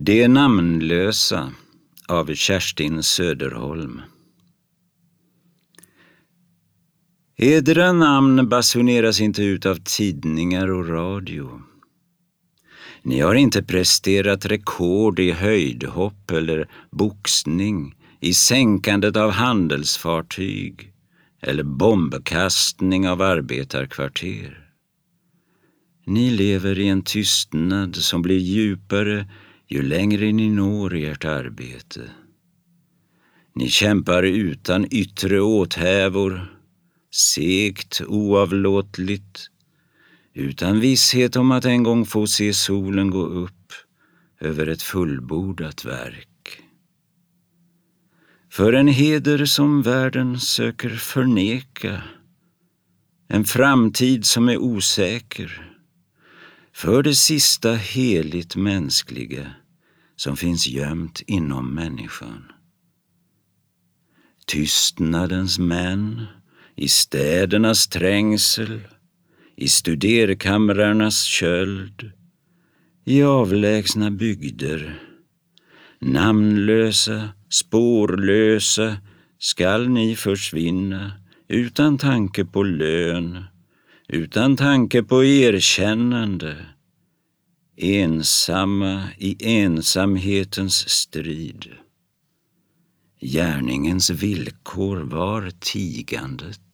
Det namnlösa av Kerstin Söderholm. Edra namn basuneras inte ut av tidningar och radio. Ni har inte presterat rekord i höjdhopp eller boxning, i sänkandet av handelsfartyg eller bombkastning av arbetarkvarter. Ni lever i en tystnad som blir djupare ju längre ni når ert arbete. Ni kämpar utan yttre åthävor, segt, oavlåtligt, utan visshet om att en gång få se solen gå upp över ett fullbordat verk. För en heder som världen söker förneka, en framtid som är osäker, för det sista heligt mänskliga som finns gömt inom människan. Tystnadens män i städernas trängsel, i studerkamrarnas köld, i avlägsna bygder, namnlösa, spårlösa skall ni försvinna utan tanke på lön, utan tanke på erkännande, ensamma i ensamhetens strid. Gärningens villkor var tigandet.